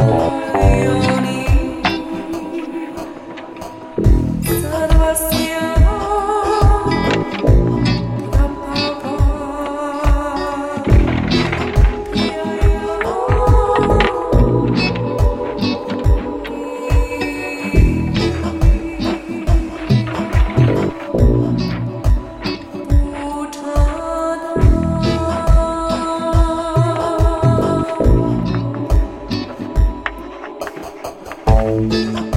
Oh. Música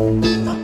home.